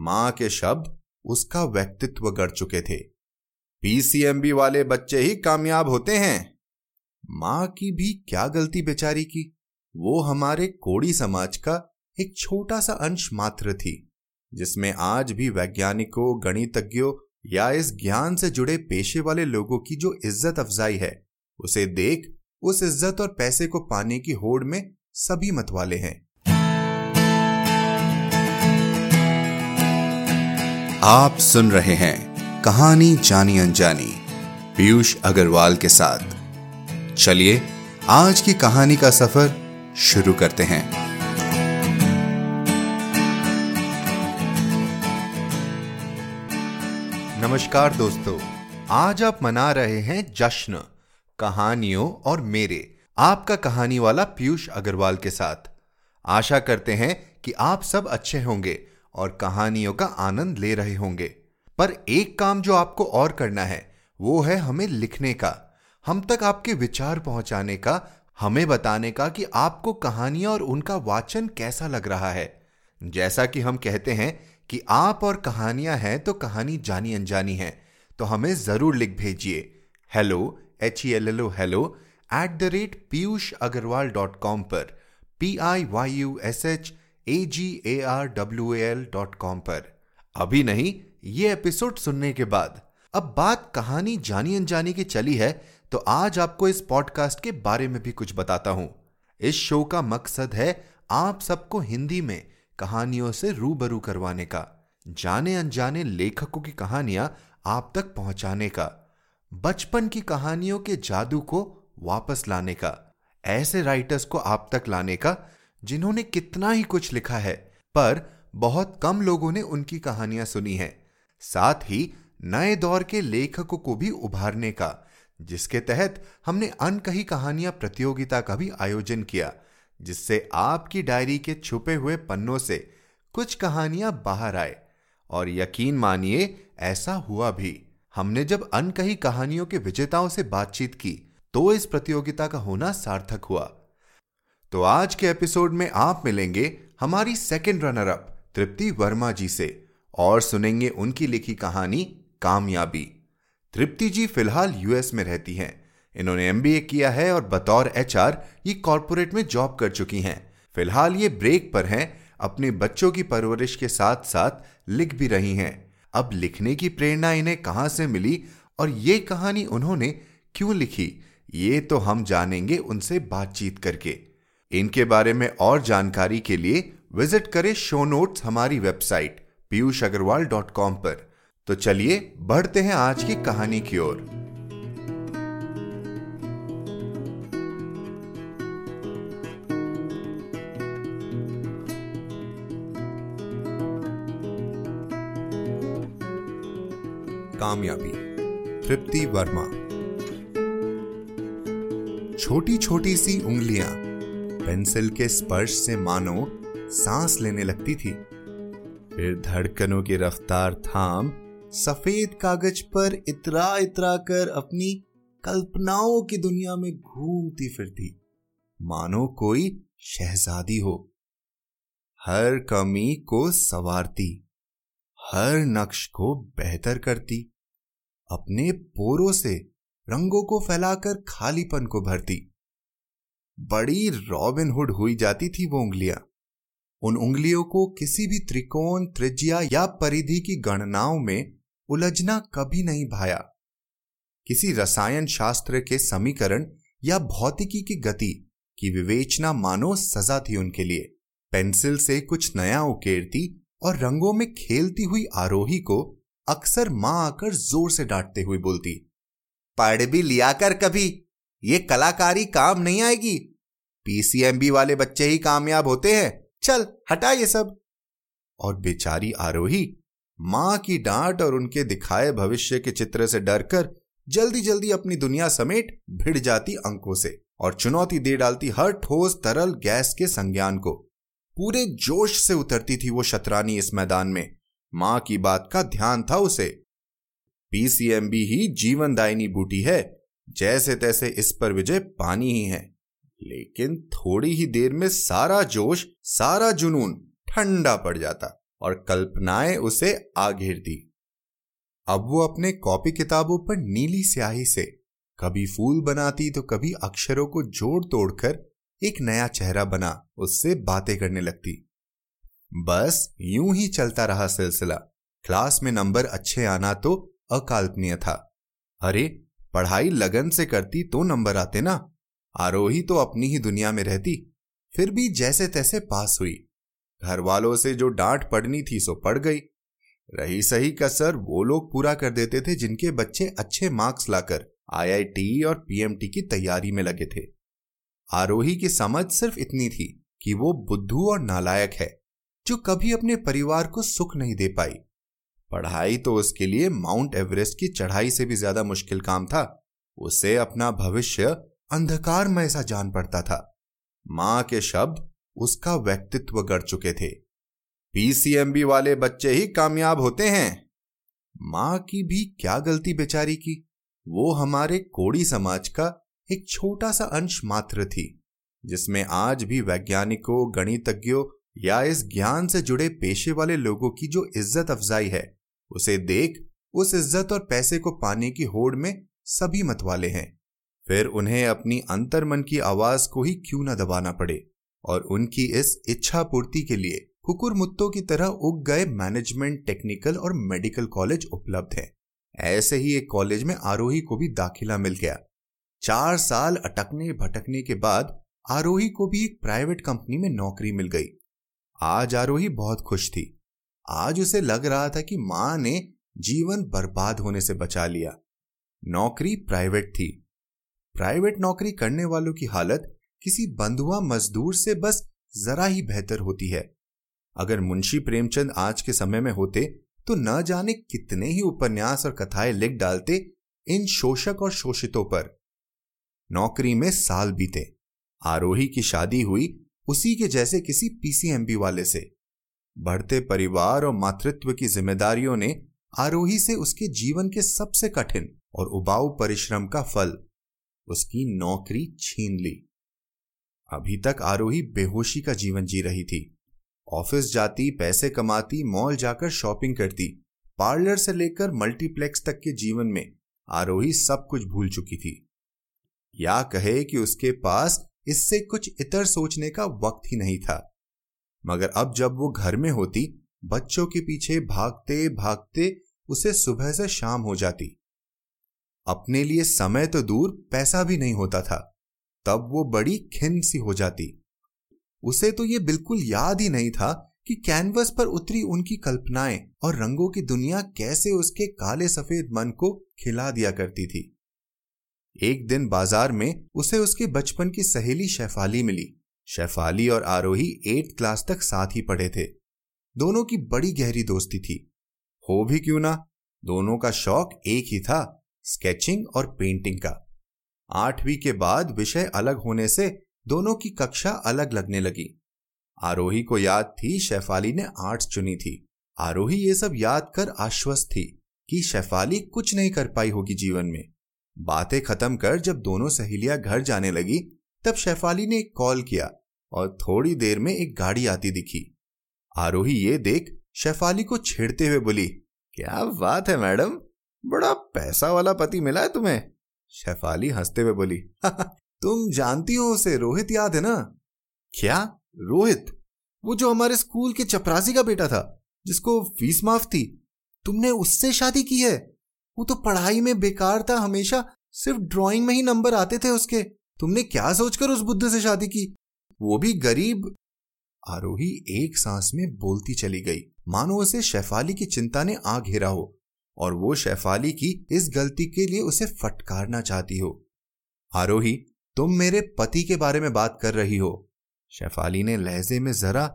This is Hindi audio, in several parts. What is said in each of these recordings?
माँ के शब्द उसका व्यक्तित्व गढ़ चुके थे। पीसीएमबी वाले बच्चे ही कामयाब होते हैं। माँ की भी क्या गलती बेचारी की? वो हमारे कोड़ी समाज का एक छोटा सा अंश मात्र थी, जिसमें आज भी वैज्ञानिकों, गणितज्ञों या इस ज्ञान से जुड़े पेशे वाले लोगों की जो इज़्ज़त अफजाई है, उसे देख उस इज़्ज़त और पैसे को पाने की होड़ में सभी मतवाले हैं। आप सुन रहे हैं कहानी जानी अनजानी, पीयूष अग्रवाल के साथ। चलिए, आज की कहानी का सफ़र शुरू करते हैं। नमस्कार दोस्तों, आज आप मना रहे हैं जश्न, कहानियों और मेरे, आपका कहानी वाला पीयूष अग्रवाल के साथ। आशा करते हैं कि आप सब अच्छे होंगे और कहानियों का आनंद ले रहे होंगे। पर एक काम जो आपको और करना है, वो है हमें लिखने का। हम तक आपके विचार पहुँचाने का, हमें बताने का कि आपको कहानियाँ और उनका वाचन कैसा लग रहा है। जैसा कि हम कहते हैं कि आप और कहानियाँ हैं तो कहानी जानी अनजानी है तो हमें ज़रूर लिख भेजिए। Hello H E L L O hello at the rate Piyush Agarwal dot com पर। P I Y U S H A G A R W L dot com पर। अभी नहीं, ये एपिसोड सुनने के बाद। अब बात कहानी जानी अनजानी की चली है तो आज आपको इस पॉडकास्ट के बारे में भी कुछ बताता हूँ। इस शो का मकसद है आप सबको हिंदी में कहानियों से रूबरू करवाने का, जाने अनजाने लेखकों की कहानियाँ आप तक पहुँचाने का, बचपन की कहानियों के जादू को वापस लाने का, ऐसे राइटर्स को आप तक लाने का जिन्होंने कितना ही कुछ लिखा है, पर बहुत कम लोगों ने उनकी कहानियाँ सुनी है। साथ ही नए दौर के लेखकों को भी उभारने का, जिसके तहत हमने अनकही कहानियाँ प्रतियोगिता का भी आयोजन किया, जिससे आपकी डायरी के छुपे हुए पन्नों से कुछ कहानियाँ बाहर आए। और यकीन मानिए, ऐसा हुआ भी। हमने जब अनकही कहानियों के विजेताओं से बातचीत की तो इस प्रतियोगिता का होना सार्थक हुआ। तो आज के एपिसोड में आप मिलेंगे हमारी second runner up Tripti Verma ji से, और सुनेंगे उनकी लिखी कहानी, कामयाबी। तृप्ति जी फ़िलहाल यूएस में रहती हैं। इन्होंने एमबीए किया है और बतौर एचआर ये कॉरपोरेट में जॉब कर चुकी हैं। फ़िलहाल ये ब्रेक पर हैं, अपने बच्चों की परवरिश के साथ साथ लिख भी रही हैं। अब लिखने की प्रेरणा इन्हें कहाँ से मिली और ये कहानी उन्होंने क्यों लिखी, ये तो हम जानेंगे उनसे बातचीत करके। इनके बारे में और जानकारी के लिए विज़िट करें शो नोट्स हमारी website Piyush Agarwal dot com पर। तो चलिए, बढ़ते हैं आज की कहानी की ओर। कामयाबी, तृप्ति वर्मा। छोटी छोटी सी उंगलियाँ पेंसिल के स्पर्श से मानो सांस लेने लगती थी। फिर धड़कनों की रफ्तार थाम, सफ़ेद कागज़ पर इतरा इतरा कर अपनी कल्पनाओं की दुनिया में घूमती फिरती। मानो कोई शहजादी हो। हर कमी को सवारती, हर नक्श को बेहतर करती, अपने पोरों से रंगों को फैलाकर खालीपन को भरती। बड़ी रॉबिनहुड हुई जाती थी वो उंगलियाँ। उन उंगलियों को किसी भी त्रिकोण, त्रिज्या या परिधि की गणनाओं में उलझना कभी नहीं भाया। किसी रसायन शास्त्र के समीकरण या भौतिकी की गति की विवेचना मानो सजा थी उनके लिए। पेंसिल से कुछ नया उकेरती और रंगों में खेलती हुई आरोही को अक्सर माँ आकर ज़ोर से डांटते हुए बोलती पढ़ भी लिया कर कभी, ये कलाकारी काम नहीं आएगी। पीसीएमबी वाले बच्चे ही कामयाब होते हैं। चल, हटा ये सब। और बेचारी आरोही माँ की डांट और उनके दिखाए भविष्य के चित्र से डरकर जल्दी जल्दी अपनी दुनिया समेट भिड़ जाती अंकों से और चुनौती दे डालती हर ठोस तरल गैस के संज्ञान को। पूरे जोश से उतरती थी वो शतरानी इस मैदान में। माँ की बात का ध्यान था उसे। पीसीएमबी ही जीवनदायिनी बूटी है। जैसे तैसे इस पर विजय पानी ही है। लेकिन थोड़ी ही देर में सारा जोश, सारा जुनून ठंडा पड़ जाता और कल्पनाएँ उसे आ घेर दी। अब वो अपने कॉपी किताबों पर नीली स्याही से, कभी फूल बनाती तो कभी अक्षरों को जोड़ तोड़कर एक नया चेहरा बना, उससे बातें करने लगती। बस यूँ ही चलता रहा सिलसिला। क्लास में नंबर अच्छे आना तो अकाल्पनीय था। अरे, पढ़ाई लगन से करती तो नंबर आते ना। आरोही तो अपनी ही दुनिया में रहती, फिर भी जैसे तैसे पास हुई। घर वालों से जो डांट पड़नी थी सो पड़ गई। रही सही कसर वो लोग पूरा कर देते थे जिनके बच्चे अच्छे मार्क्स लाकर आईआईटी और पीएमटी की तैयारी में लगे थे। आरोही की समझ सिर्फ़ इतनी थी कि वो बुद्धू और नालायक है, जो कभी अपने परिवार को सुख नहीं दे पाई। पढ़ाई तो उसके लिए माउंट एवरेस्ट की चढ़ाई से भी ज़्यादा मुश्किल काम था। उसे अपना भविष्य अंधकारमय सा जान पड़ता था। माँ के शब्द उसका व्यक्तित्व गढ़ चुके थे। पीसीएमबी वाले बच्चे ही कामयाब होते हैं। माँ की भी क्या गलती बेचारी की? वो हमारे कोड़ी समाज का एक छोटा सा अंश मात्र थी, जिसमें आज भी वैज्ञानिकों, गणितज्ञों या इस ज्ञान से जुड़े पेशे वाले लोगों की जो इज़्ज़त अफजाई है, उसे देख उस इज़्ज़त और पैसे को पाने की होड़ में सभी मतवाले हैं। फिर उन्हें अपनी अंतर्मन की आवाज़ को ही क्यों न दबाना पड़े और उनकी इस इच्छा पूर्ति के लिए कुकुर मुत्तों की तरह उग गए मैनेजमेंट टेक्निकल और मेडिकल कॉलेज उपलब्ध है। ऐसे ही एक कॉलेज में आरोही को भी दाखिला मिल गया। चार साल अटकने भटकने के बाद आरोही को भी एक प्राइवेट कंपनी में नौकरी मिल गई। आज आरोही बहुत खुश थी। आज उसे लग रहा था कि माँ ने जीवन बर्बाद होने से बचा लिया। नौकरी प्राइवेट थी। प्राइवेट नौकरी करने वालों की हालत किसी बंधुआ मजदूर से बस जरा ही बेहतर होती है। अगर मुंशी प्रेमचंद आज के समय में होते तो न जाने कितने ही उपन्यास और कथाएँ लिख डालते इन शोषक और शोषितों पर। नौकरी में साल बीते। आरोही की शादी हुई उसी के जैसे किसी पीसीएमबी वाले से। बढ़ते परिवार और मातृत्व की जिम्मेदारियों ने आरोही से उसके जीवन के सबसे कठिन और उबाऊ परिश्रम का फल उसकी नौकरी छीन ली। अभी तक आरोही बेहोशी का जीवन जी रही थी। ऑफ़िस जाती, पैसे कमाती, मॉल जाकर शॉपिंग करती, पार्लर से लेकर मल्टीप्लेक्स तक के जीवन में आरोही सब कुछ भूल चुकी थी। या कहे कि उसके पास इससे कुछ इतर सोचने का वक्त ही नहीं था। मगर अब जब वो घर में होती, बच्चों के पीछे भागते भागते उसे सुबह से शाम हो जाती। अपने लिए समय तो दूर, पैसा भी नहीं होता था। तब वो बड़ी खिन सी हो जाती। उसे तो ये बिल्कुल याद ही नहीं था कि कैनवस पर उतरी उनकी कल्पनाएँ और रंगों की दुनिया कैसे उसके काले सफ़ेद मन को खिला दिया करती थी। एक दिन बाज़ार में उसे उसके बचपन की सहेली शेफाली मिली। शेफाली और आरोही एट क्लास तक साथ ही पढ़े थे। दोनों की बड़ी गहरी दोस्ती थी। हो भी क्यों ना? दोनों का शौक एक ही था स्केचिंग और पेंटिंग का। आठवीं के बाद विषय अलग होने से दोनों की कक्षा अलग लगने लगी। आरोही को याद थी, शेफाली ने आर्ट्स चुनी थी। आरोही ये सब याद कर आश्वस्त थी कि शेफाली कुछ नहीं कर पाई होगी जीवन में। बातें खत्म कर जब दोनों सहेलियाँ घर जाने लगी, तब शेफाली ने एक कॉल किया और थोड़ी देर में एक गाड़ी आती दिखी। आरोही ये देख शेफाली को छेड़ते हुए बोली, क्या बात है मैडम बड़ा पैसा वाला पति मिला है तुम्हें? शेफाली हँसते हुए बोली तुम जानती हो उसे, रोहित याद है ना? क्या? रोहित? वो जो हमारे स्कूल के चपरासी का बेटा था, जिसको फ़ीस माफ़ थी, तुमने उससे शादी की है? वो तो पढ़ाई में बेकार था हमेशा, सिर्फ़ ड्राइंग में ही नंबर आते थे उसके। तुमने क्या सोचकर उस बुद्ध से शादी की? वो भी गरीब। आरोही एक सांस में बोलती चली गई, मानो उसे शेफाली की चिंता ने आ घेरा हो। और वो शेफाली की इस गलती के लिए उसे फटकारना चाहती हो। आरोही, तुम मेरे पति के बारे में बात कर रही हो। शेफाली ने लहजे में जरा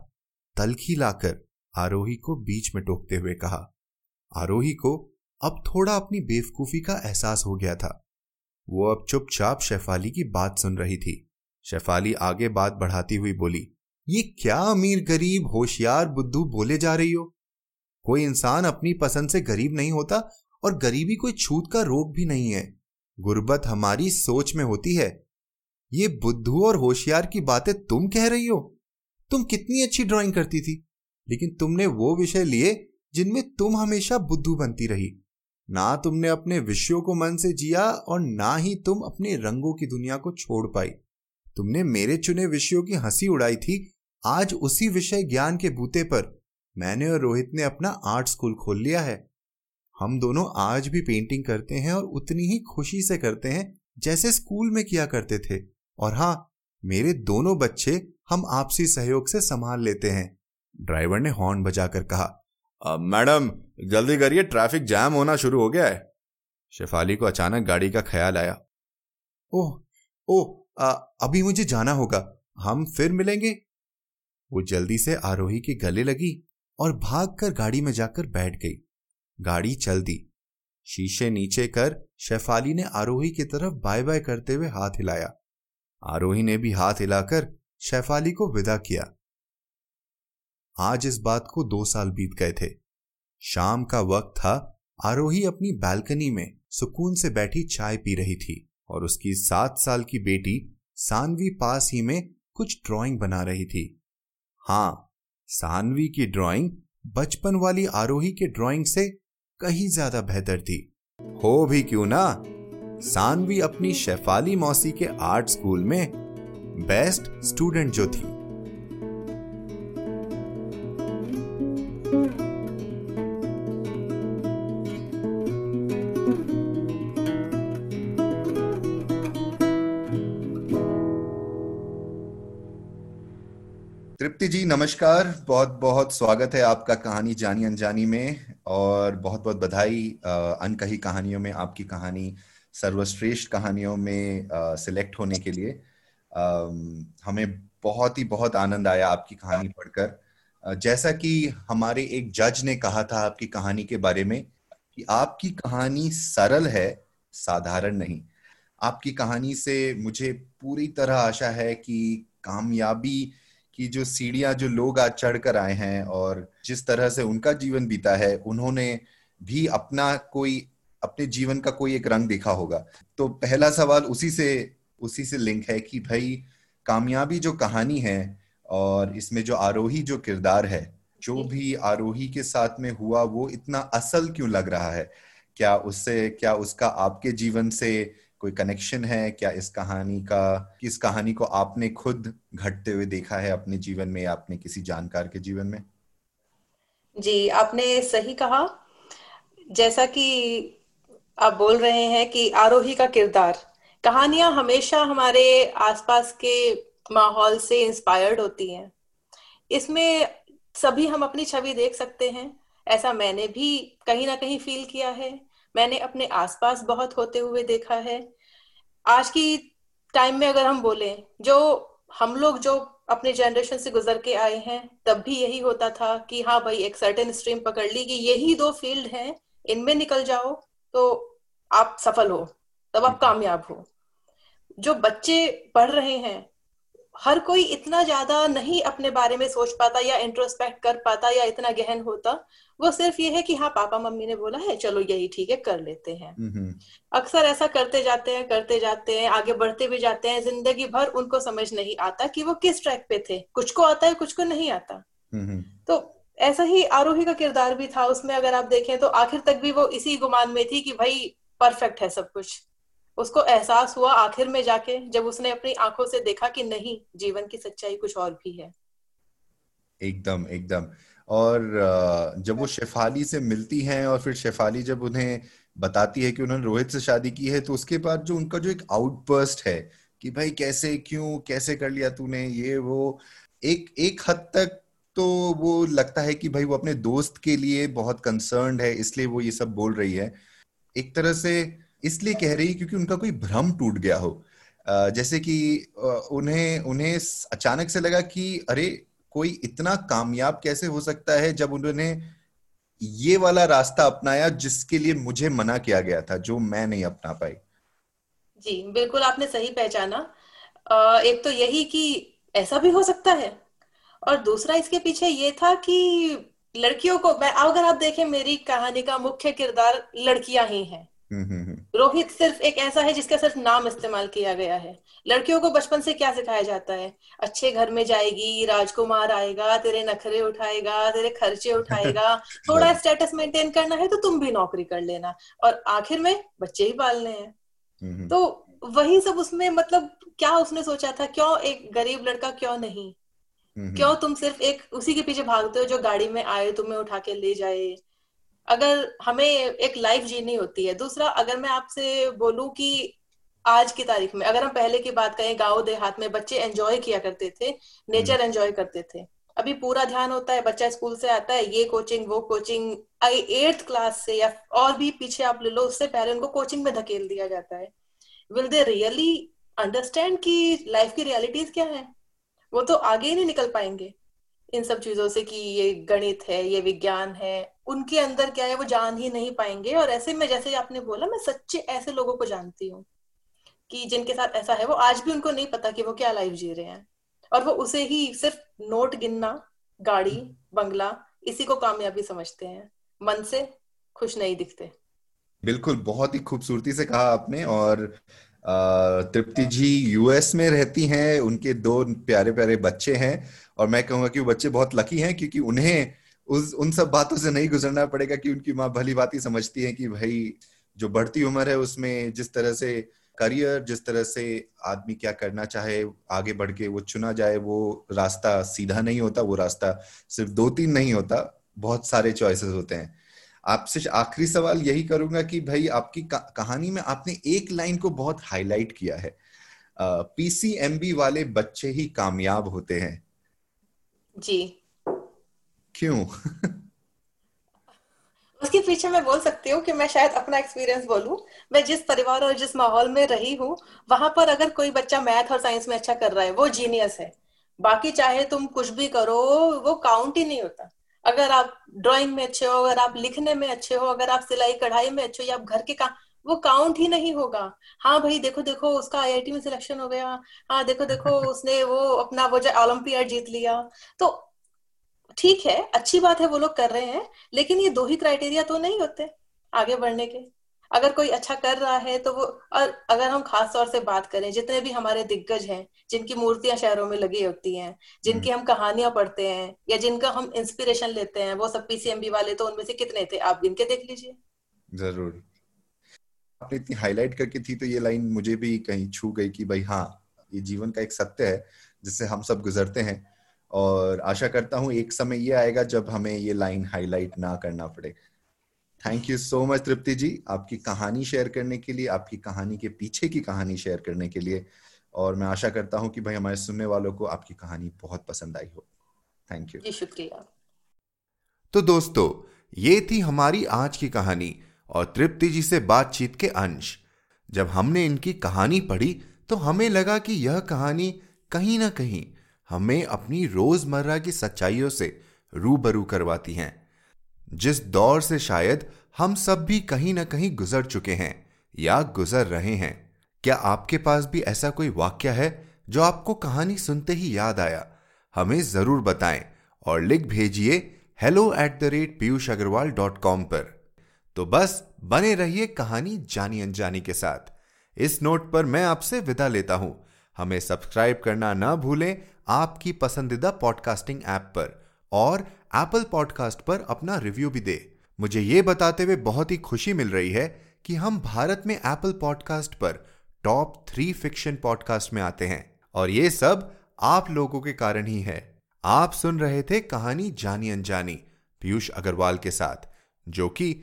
तलखी लाकर आरोही को बीच में टोकते हुए कहा। आरोही को अब थोड़ा अपनी बेवकूफ़ी का एहसास हो गया था। वो अब चुपचाप शेफाली की बात सुन रही थी। शेफाली आगे बात बढ़ाती हुई बोली, ये क्या अमीर गरीब, होशियार बुद्धू बोले जा रही हो? कोई इंसान अपनी पसंद से गरीब नहीं होता और गरीबी कोई छूत का रोग भी नहीं है। गुर्बत हमारी सोच में होती है। ये बुद्धू और होशियार की बातें तुम कह रही हो? तुम कितनी अच्छी ड्राइंग करती थी। लेकिन तुमने वो विषय लिए जिनमें तुम हमेशा बुद्धू बनती रही। ना तुमने अपने विषयों को मन से जिया और ना ही तुम अपने रंगों की दुनिया को छोड़ पाई। तुमने मेरे चुने विषयों की हँसी उड़ाई थी। आज उसी विषय ज्ञान के बूते पर मैंने और रोहित ने अपना आर्ट स्कूल खोल लिया है। हम दोनों आज भी पेंटिंग करते हैं और उतनी ही खुशी से करते हैं जैसे स्कूल में किया करते थे। और हाँ मेरे दोनों बच्चे हम आपसी सहयोग से संभाल लेते हैं। ड्राइवर ने हॉर्न बजाकर कहा मैडम, जल्दी करिए, ट्रैफ़िक जैम होना शुरू हो गया है। शेफाली को अचानक गाड़ी का ख्याल आया। ओह ओह अभी मुझे जाना होगा, हम फिर मिलेंगे? वो जल्दी से आरोही के गले लगी। और भागकर गाड़ी में जाकर बैठ गई। गाड़ी चल दी। शीशे नीचे कर शेफाली ने आरोही की तरफ़ बाय बाय करते हुए हाथ हिलाया। आरोही ने भी हाथ हिलाकर शेफाली को विदा किया। आज इस बात को दो साल बीत गए थे। शाम का वक्त था। आरोही अपनी बालकनी में सुकून से बैठी चाय पी रही थी और उसकी सात साल की बेटी सानवी पास ही में कुछ ड्राइंग बना रही थी। हाँ सानवी की ड्राइंग बचपन वाली आरोही के ड्राइंग से कहीं ज़्यादा बेहतर थी। हो भी क्यों ना? सानवी अपनी शेफाली मौसी के आर्ट स्कूल में बेस्ट स्टूडेंट जो थी। तृप्ति जी, नमस्कार। बहुत बहुत स्वागत है आपका कहानी जानी अनजानी में और बहुत बहुत बधाई अनकही कहानियों में, आपकी कहानी सर्वश्रेष्ठ कहानियों में सिलेक्ट होने के लिए। हमें बहुत ही, बहुत आनंद आया आपकी कहानी पढ़कर। जैसा कि हमारे एक जज ने कहा था आपकी कहानी के बारे में कि आपकी कहानी सरल है, साधारण नहीं। आपकी कहानी से मुझे पूरी तरह आशा है कि कामयाबी कि जो सीढ़ियाँ जो लोग आज चढ़ कर आए हैं और जिस तरह से उनका जीवन बीता है उन्होंने भी अपना कोई अपने जीवन का कोई एक रंग देखा होगा। तो पहला सवाल उसी से उसी से लिंक है कि भाई कामयाबी जो कहानी है और इसमें जो आरोही जो किरदार है जो। भी आरोही के साथ में हुआ वो इतना असल क्यों लग रहा है? क्या उससे क्या उसका आपके जीवन से कोई कनेक्शन है? क्या इस कहानी का, किस कहानी को आपने खुद घटते हुए देखा है अपने जीवन में या अपने किसी जानकार के जीवन में? जी, आपने सही कहा। जैसा कि आप बोल रहे हैं कि आरोही का किरदार। कहानियाँ हमेशा हमारे आसपास के माहौल से इंस्पायर्ड होती हैं। इसमें सभी हम अपनी छवि देख सकते हैं। ऐसा मैंने भी कहीं ना कहीं फील किया है। मैंने अपने आसपास बहुत होते हुए देखा है। आज की टाइम में अगर हम बोले जो हम लोग जो अपने जनरेशन से गुजर के आए हैं तब भी यही होता था कि हाँ भाई एक सर्टेन स्ट्रीम पकड़ ली कि यही दो फ़ील्ड हैं इनमें निकल जाओ तो आप सफल हो तब आप कामयाब हो। जो बच्चे पढ़ रहे हैं हर कोई इतना ज़्यादा नहीं अपने बारे में सोच पाता या इंट्रोस्पेक्ट कर पाता या इतना गहन होता वो सिर्फ़ ये है कि हाँ पापा मम्मी ने बोला है चलो यही ठीक है कर लेते हैं। अक्सर ऐसा करते जाते हैं करते जाते हैं आगे बढ़ते भी जाते हैं ज़िंदगी भर उनको समझ नहीं आता कि वो किस ट्रैक पे थे। कुछ को आता है कुछ को नहीं आता। तो ऐसा ही आरोही का किरदार भी था उसमें अगर आप देखें तो आखिर तक भी वो इसी गुमान में थी कि भाई परफेक्ट है सब कुछ। उसको एहसास हुआ आखिर में जाके जब उसने अपनी आँखों से देखा कि नहीं, जीवन की सच्चाई कुछ और भी है। एकदम एकदम। और जब वो शेफाली से मिलती हैं और फिर शेफाली जब उन्हें बताती है कि उन्होंने रोहित से शादी की है तो उसके बाद जो उनका जो एक आउटबर्स्ट है कि भाई कैसे, क्यों, कैसे कर लिया तूने, ये, वो, एक एक हद तक तो वो लगता है कि भाई वो अपने दोस्त के लिए बहुत कंसर्न है, इसलिए वो ये सब बोल रही है। एक तरह से इसलिए कह रही क्योंकि उनका कोई भ्रम टूट गया हो। जैसे कि उन्हें उन्हें अचानक से लगा कि, अरे, कोई इतना कामयाब कैसे हो सकता है जब उन्होंने ये वाला रास्ता अपनाया जिसके लिए मुझे मना किया गया था, जो मैं नहीं अपना पाई? जी, बिल्कुल आपने सही पहचाना। एक तो यही कि ऐसा भी हो सकता है। और दूसरा इसके पीछे ये था कि लड़कियों को, मैं, अगर आप देखें, मेरी कहानी का मुख्य किरदार लड़कियाँ ही हैं। रोहित सिर्फ़ एक ऐसा है जिसका सिर्फ़ नाम इस्तेमाल किया गया है। लड़कियों को बचपन से क्या सिखाया जाता है? अच्छे घर में जाएगी राजकुमार आएगा तेरे नखरे उठाएगा तेरे खर्चे उठाएगा थोड़ा स्टेटस मेंटेन करना है तो तुम भी नौकरी कर लेना। और आखिर में बच्चे ही पालने हैं। तो वही सब उसमें मतलब क्या उसने सोचा था? क्यों एक गरीब लड़का क्यों नहीं? क्यों तुम सिर्फ़ एक उसी के पीछे भागते हो जो गाड़ी में आए तुम्हें उठा के ले जाए? अगर हमें एक लाइफ जीनी होती है। दूसरा अगर मैं आपसे बोलूँ कि आज की तारीख में अगर हम पहले की बात करें गाँव देहात में बच्चे एंजॉय किया करते थे नेचर एंजॉय करते थे। अभी पूरा ध्यान होता है बच्चा स्कूल से आता है ये कोचिंग वो कोचिंग आई एट्थ क्लास से या और भी पीछे आप ले लो उससे पहले उनको कोचिंग में धकेल दिया जाता है। विल दे रियली अंडरस्टैंड कि लाइफ की रियलिटीज क्या है? वो तो आगे ही नहीं निकल पाएँगे। इन सब चीज़ों से कि ये गणित है, ये विज्ञान है, उनके अंदर क्या है, वो जान ही नहीं पाएँगे। और ऐसे में जैसे आपने बोला, मैं सच्चे ऐसे लोगों को जानती हूँ कि जिनके साथ ऐसा है, वो आज भी उनको नहीं पता कि वो क्या लाइफ जी रहे हैं। और वो उसे ही सिर्फ़ नोट गिनना, गाड़ी, बंगला, इसी को कामयाबी समझते हैं। मन से खुश नहीं दिखते। बिल्कुल, बहुत ही खूबसूरती से कहा आपने और तृप्ति जी यूएस में रहती हैं, उनके दो प्यारे प्यारे बच्चे हैं। और मैं कहूँगा कि वो बच्चे बहुत लकी हैं, क्योंकि उन्हें उस, उन सब बातों से नहीं गुजरना पड़ेगा कि उनकी माँ भली बात ही समझती है कि भाई जो बढ़ती उम्र है उसमें जिस तरह से करियर जिस तरह से आदमी क्या करना चाहे, आगे बढ़ के वो चुना जाए, वो रास्ता सीधा नहीं होता, वो रास्ता सिर्फ़ दो तीन नहीं होता, बहुत सारे चॉइसेस होते हैं। आपसे आखिरी सवाल यही करूँगा कि भाई आपकी कहानी में आपने एक लाइन को बहुत हाईलाइट किया है। पीसीएमबी वाले बच्चे ही कामयाब होते हैं। जी। क्यों? उसके पीछे मैं बोल सकती हूँ कि मैं शायद अपना एक्सपीरियंस बोलूँ। मैं जिस परिवार और जिस माहौल में रही हूँ वहाँ पर अगर कोई बच्चा मैथ और साइंस में अच्छा कर रहा है वो जीनियस है। बाकी चाहे तुम कुछ भी करो वो काउंट ही नहीं होता। अगर आप ड्राइंग में अच्छे हो अगर आप लिखने में अच्छे हो अगर आप सिलाई कढ़ाई में अच्छे हो या आप घर के काम वो काउंट ही नहीं होगा। हाँ भाई देखो देखो उसका आईआईटी में सिलेक्शन हो गया। हाँ देखो देखो उसने वो अपना वो जो ओलंपियाड जीत लिया। तो ठीक है अच्छी बात है वो लोग कर रहे हैं लेकिन ये दो ही क्राइटेरिया तो नहीं होते आगे बढ़ने के। अगर कोई अच्छा कर रहा है तो वो और अगर हम खास तौर से बात करें जितने भी हमारे दिग्गज हैं जिनकी मूर्तियाँ शहरों में लगी होती हैं जिनकी हम कहानियाँ पढ़ते हैं या जिनका हम इंस्पिरेशन लेते हैं वो सब पीसीएमबी वाले तो उनमें से कितने थे? आप गिन के देख लीजिए। ज़रूर। आपने इतनी हाईलाइट करके थी तो ये लाइन मुझे भी कहीं छू गई कि भाई हाँ ये जीवन का एक सत्य है जिससे हम सब गुजरते हैं। और आशा करता हूँ एक समय ये आएगा जब हमें ये लाइन हाईलाइट ना करना पड़े। Thank you so much Tripti ji आपकी कहानी शेयर करने के लिए आपकी कहानी के पीछे की कहानी शेयर करने के लिए। और मैं आशा करता हूँ कि भाई हमारे सुनने वालों को आपकी कहानी बहुत पसंद आई हो। थैंक यू शुक्रिया। तो दोस्तों ये थी हमारी आज की कहानी। और तृप्ति जी से बातचीत के अंश। जब हमने इनकी कहानी पढ़ी तो हमें लगा कि यह कहानी कहीं ना कहीं हमें अपनी रोज़मर्रा की सच्चाइयों से रूबरू करवाती हैं। जिस दौर से शायद हम सब भी कहीं ना कहीं गुजर चुके हैं या गुजर रहे हैं, क्या आपके पास भी ऐसा कोई वाक्य है जो आपको कहानी सुनते ही याद आया? हमें ज़रूर बताएँ और लिख भेजिए hello at the rate Piyush Agarwal dot com पर। तो बस बने रहिए कहानी जानी अनजानी के साथ। इस नोट पर मैं आपसे विदा लेता हूँ। हमें सब्सक्राइब करना ना भूलें आपकी पसंदीदा पॉडकास्टिंग ऐप पर और एप्पल पॉडकास्ट पर अपना रिव्यू भी दे। मुझे ये बताते हुए बहुत ही खुशी मिल रही है कि हम भारत में एप्पल पॉडकास्ट पर टॉप थ्री फिक्शन पॉडकास्ट में आते हैं और ये सब आप लोगों के कारण ही है। आप सुन रहे थे कहानी जानी अनजानी पीयूष अग्रवाल के साथ, जो कि